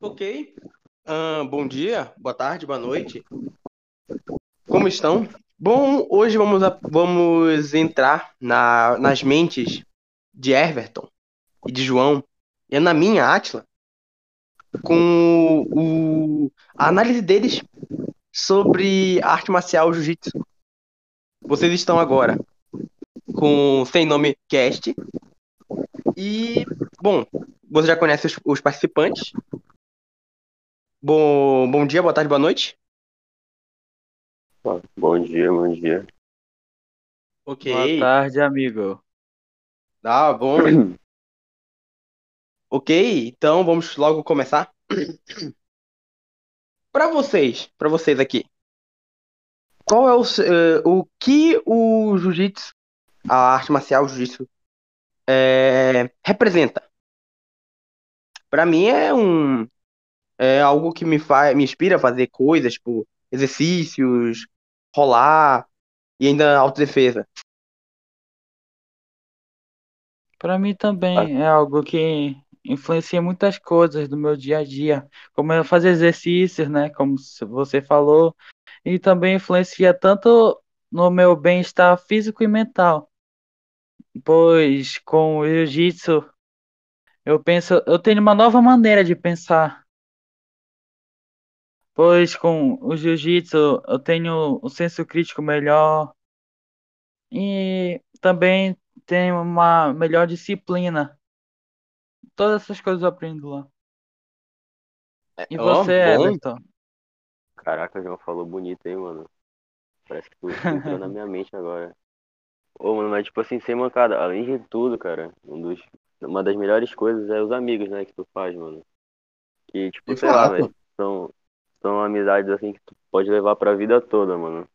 Ok. Ah, bom dia, boa tarde, boa noite. Como estão? Bom, hoje vamos, a- vamos entrar na- nas mentes de Everton e de João, e na minha, Átila, com o, a análise deles sobre arte marcial jiu-jitsu. Vocês estão agora com Sem Nome Cast. E, bom, você já conhece os, os participantes. Bom, bom dia, boa tarde, boa noite. Bom dia, bom dia. Ok. Boa tarde, amigo. Tá bom. Ok, então vamos logo começar. Para vocês, para vocês aqui, qual é o, eh, o que o jiu-jitsu, a arte marcial o jiu-jitsu, eh, representa? Para mim é um é algo que me faz, me inspira a fazer coisas, tipo exercícios, rolar e ainda autodefesa. Para mim também é algo que influencia muitas coisas do meu dia a dia, como eu fazer exercícios, né, como você falou, e também influencia tanto no meu bem-estar físico e mental, pois com o jiu-jitsu eu penso, eu tenho uma nova maneira de pensar, pois com o jiu-jitsu eu tenho um senso crítico melhor e também tenho uma melhor disciplina. Todas essas coisas eu aprendo lá. E Ó, você, bom. Everton? Caraca, o João falou bonito, hein, mano. Parece que tu tu entrou na minha mente agora. Ô, mano, mas tipo assim, sem mancada, além de tudo, cara, um dos, uma das melhores coisas é os amigos, né, que tu faz, mano. Que, tipo, sei lá, velho, são, são amizades assim que tu pode levar pra vida toda, mano.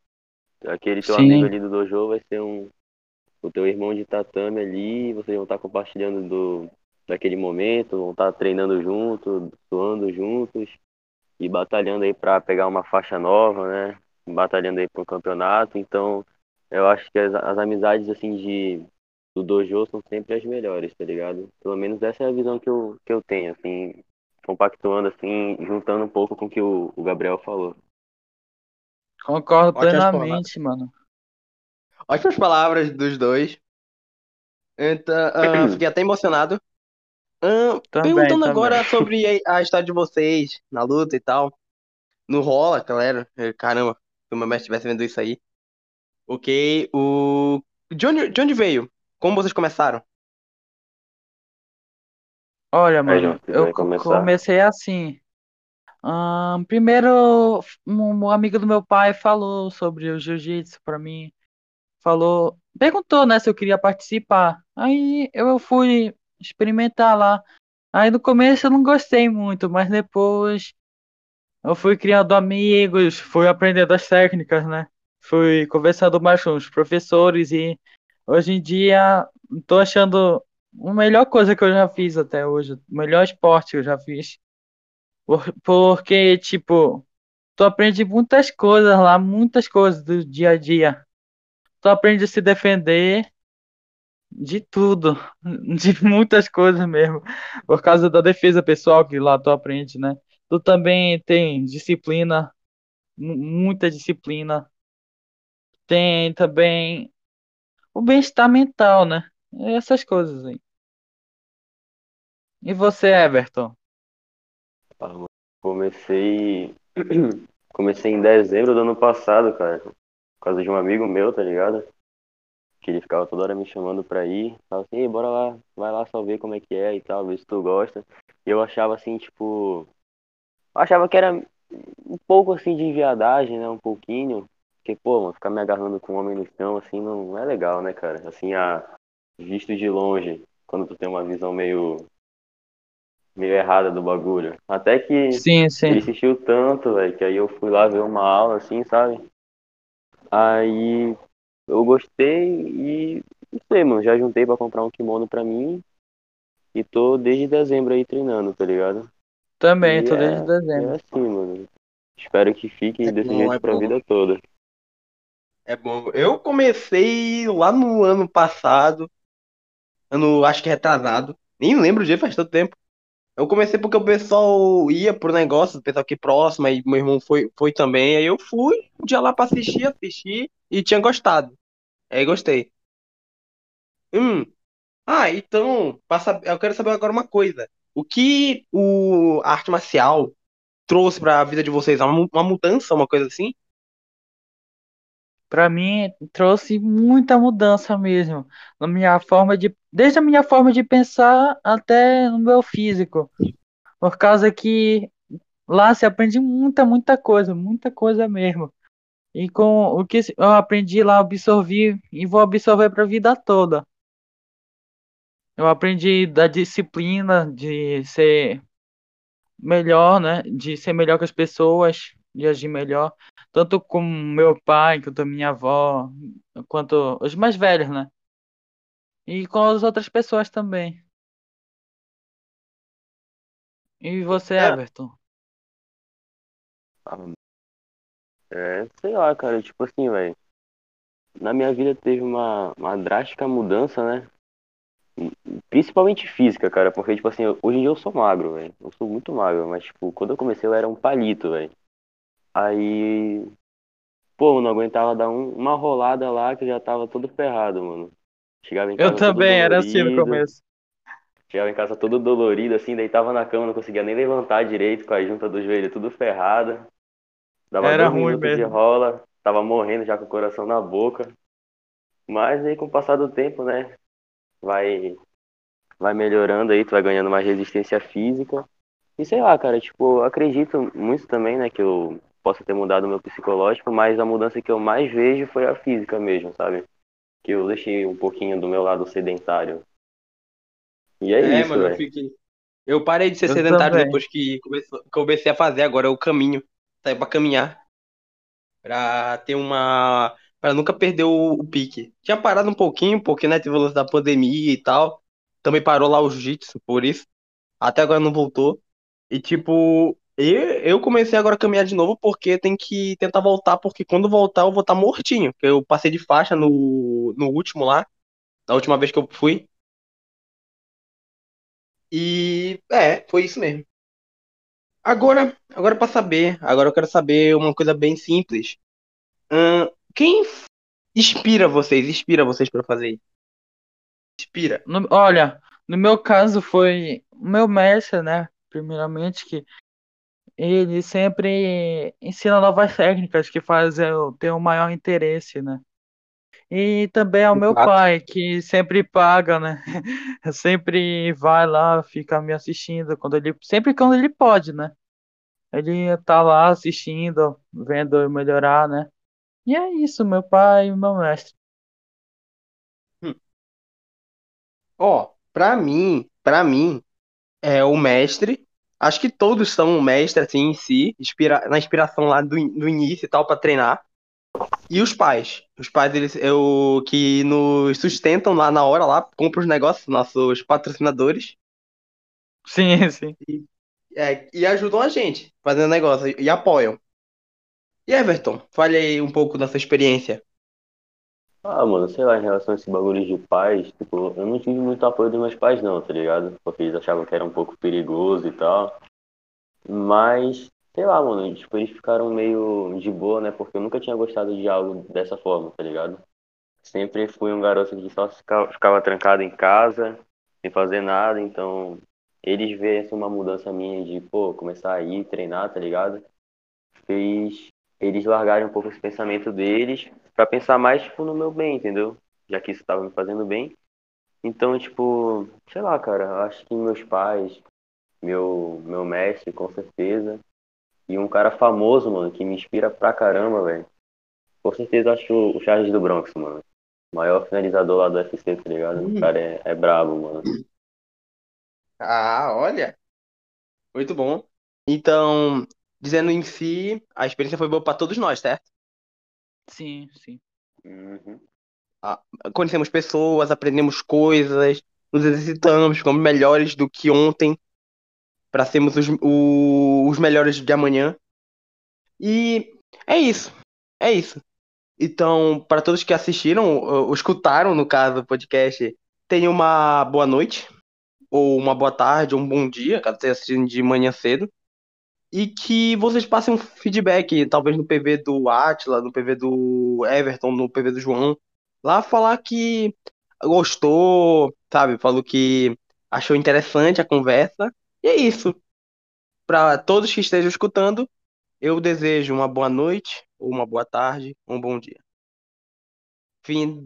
Aquele teu Sim. amigo ali do dojo vai ser um, o teu irmão de tatame ali, vocês vão estar compartilhando do, daquele momento, vão estar treinando junto, suando juntos e batalhando aí pra pegar uma faixa nova, né? Batalhando aí pro campeonato. Então, eu acho que as, as amizades assim de do dojo são sempre as melhores, tá ligado? Pelo menos essa é a visão que eu, que eu tenho, assim, compactuando assim, juntando um pouco com o que o, o Gabriel falou. Concordo Ótimas plenamente, mano. Ótimas palavras dos dois. Então, ah, fiquei até emocionado. Ah, Também, perguntando também. agora sobre a, a história de vocês na luta e tal. No rola, galera. Eh, Caramba, se o meu mestre estivesse vendo isso aí. Ok, o. De onde, de onde veio? Como vocês começaram? Olha, Aí, mano, se eu comecei assim. Primeiro, um, um amigo do meu pai falou sobre o jiu-jitsu pra mim. Falou, perguntou, né, se eu queria participar. Aí eu fui experimentar lá. Aí no começo eu não gostei muito, mas depois eu fui criando amigos, fui aprendendo as técnicas, né? Fui conversando mais com os professores e hoje em dia tô achando a melhor coisa que eu já fiz até hoje, o melhor esporte que eu já fiz. Por- Porque, tipo, tu aprende muitas coisas lá, muitas coisas do dia a dia. Tu aprende a se defender de tudo, de muitas coisas mesmo, por causa da defesa pessoal que lá tu aprende, né? Tu também tem disciplina, mu- muita disciplina. Tem também o bem-estar mental, né? Essas coisas aí. E você, Everton? Comecei. Comecei em dezembro do ano passado, cara. Por causa de um amigo meu, tá ligado? Que ele ficava toda hora me chamando pra ir. Falava assim, "Ei, bora lá, vai lá só ver como é que é e tal, ver se tu gosta. E eu achava assim, tipo. Eu achava que era um pouco assim de viadagem, né? Um pouquinho. Porque, pô, mano, ficar me agarrando com um homem no chão, assim, não é legal, né, cara? Assim, a... visto de longe, quando tu tem uma visão meio. Meio errada do bagulho. Até que. Sim, sim. Ele insistiu tanto, velho, que aí eu fui lá ver uma aula, assim, sabe? Aí eu gostei e não sei, mano, já juntei pra comprar um kimono pra mim e tô desde dezembro aí treinando, tá ligado? Também, E tô é, desde é dezembro. assim, mano. Espero que fique É desse bom, jeito é pra bom. vida toda. É bom. Eu comecei lá no ano passado, ano acho que retrasado. Nem lembro o dia, faz tanto tempo. Eu comecei porque o pessoal ia pro negócio, o pessoal aqui próximo, aí meu irmão foi, foi também, aí eu fui um dia lá pra assistir, assisti e tinha gostado. Aí gostei. Hum. Ah, então, saber- eu quero saber agora uma coisa. O que o a arte marcial trouxe pra vida de vocês? Uma, uma mudança, uma coisa assim? Para mim, trouxe muita mudança mesmo na minha forma de, desde a minha forma de pensar até no meu físico, por causa que lá se aprende muita, muita coisa, muita coisa mesmo. E com o que eu aprendi lá, absorvi e vou absorver para a vida toda. Eu aprendi da disciplina, de ser melhor, né? De ser melhor que as pessoas, de agir melhor, tanto com meu pai, quanto a minha avó, quanto os mais velhos, né? E com as outras pessoas também. E você, É, Everton? Ah, É, sei lá, cara, tipo assim, velho. Na minha vida teve uma, uma drástica mudança, né? Principalmente física, cara, porque, tipo assim, hoje em dia eu sou magro, velho. Eu sou muito magro, mas, tipo, quando eu comecei eu era um palito, velho. Aí, pô, eu não aguentava dar um- uma rolada lá que eu já tava todo ferrado, mano. Chegava em Eu casa todo também era assim no começo. chegava em casa todo dolorido, assim, deitava na cama, não conseguia nem levantar direito, com a junta do joelho tudo ferrada. Dava Era dois ruim minutos de mesmo. rola, tava morrendo já com o coração na boca. Mas aí com o passar do tempo, né, vai, vai melhorando aí, tu vai ganhando mais resistência física. E sei lá, cara, tipo, eu acredito muito também, né, que eu possa ter mudado o meu psicológico, mas a mudança que eu mais vejo foi a física mesmo, sabe? Que eu deixei um pouquinho do meu lado sedentário. E é, é, isso, mano, eu fiquei. Eu parei de ser Eu sedentário também. depois que comecei a fazer agora o caminho. Sair pra caminhar. Pra ter uma. Pra nunca perder o, o pique. Tinha parado um pouquinho, porque, né, teve o lance da pandemia e tal. Também parou lá o jiu-jitsu, por isso. Até agora não voltou. E, tipo, eu, eu comecei agora a caminhar de novo porque tem que tentar voltar, porque quando voltar eu vou estar mortinho. Porque eu passei de faixa no, no último lá, na última vez que eu fui. E, é, foi isso mesmo. Agora, agora para saber, agora eu quero saber uma coisa bem simples. Ahn, quem inspira vocês? Inspira vocês pra fazer isso? Inspira. No- olha, no meu caso foi o meu mestre, né? Primeiramente, que ele sempre ensina novas técnicas que fazem eu ter um maior interesse, né? E também ao meu Exato. pai, que sempre paga, né? Sempre vai lá, fica me assistindo quando ele, sempre quando ele pode, né? Ele tá lá assistindo, vendo eu melhorar, né? E é isso, meu pai e meu mestre. Hum. Ó, pra mim, pra mim, é o mestre. Acho que todos são um mestre, assim, em si, inspira, na inspiração lá do, do início e tal, pra treinar. E os pais. Os pais, eles, eu, que nos sustentam lá na hora, lá, compram os negócios, nossos patrocinadores. Sim, sim. E, é, e ajudam a gente fazendo negócio e apoiam. E Everton, fale aí um pouco da sua experiência. Ah, mano, sei lá, em relação a esse bagulho de pais, tipo, eu não tive muito apoio dos meus pais não, tá ligado? Porque eles achavam que era um pouco perigoso e tal. Mas, sei lá, mano, tipo, eles ficaram meio de boa, né? Porque eu nunca tinha gostado de algo dessa forma, tá ligado? Sempre fui um garoto que só ficava, trancado em casa, sem fazer nada, então eles assim, uma mudança minha de, pô, começar a ir treinar, tá ligado? Fez eles largarem um pouco esse pensamento deles pra pensar mais, tipo, no meu bem, entendeu? Já que isso tava me fazendo bem. Então, tipo, sei lá, cara, acho que meus pais, meu, meu mestre, com certeza, e um cara famoso, mano, que me inspira pra caramba, velho. Com certeza acho o Charles do Bronx, mano. O maior finalizador lá do UFC, tá ligado? O Hum. cara é, é brabo, mano. Ah, olha, muito bom. Então, dizendo em si, a experiência foi boa pra todos nós, certo? Sim, sim. Uhum. Conhecemos pessoas, aprendemos coisas, nos exercitamos, ficamos melhores do que ontem, pra sermos os, o- os melhores de amanhã. E é isso, é isso. Então, para todos que assistiram, ou ou escutaram, no caso, o podcast, tenham uma boa noite, ou uma boa tarde, ou um bom dia, caso esteja assistindo de manhã cedo. E que vocês passem um feedback, talvez no PV do Atila, no PV do Everton, no PV do João. Lá falar que gostou, sabe? Falou que achou interessante a conversa. E é isso. Para todos que estejam escutando, eu desejo uma boa noite, uma boa tarde, um bom dia. Fim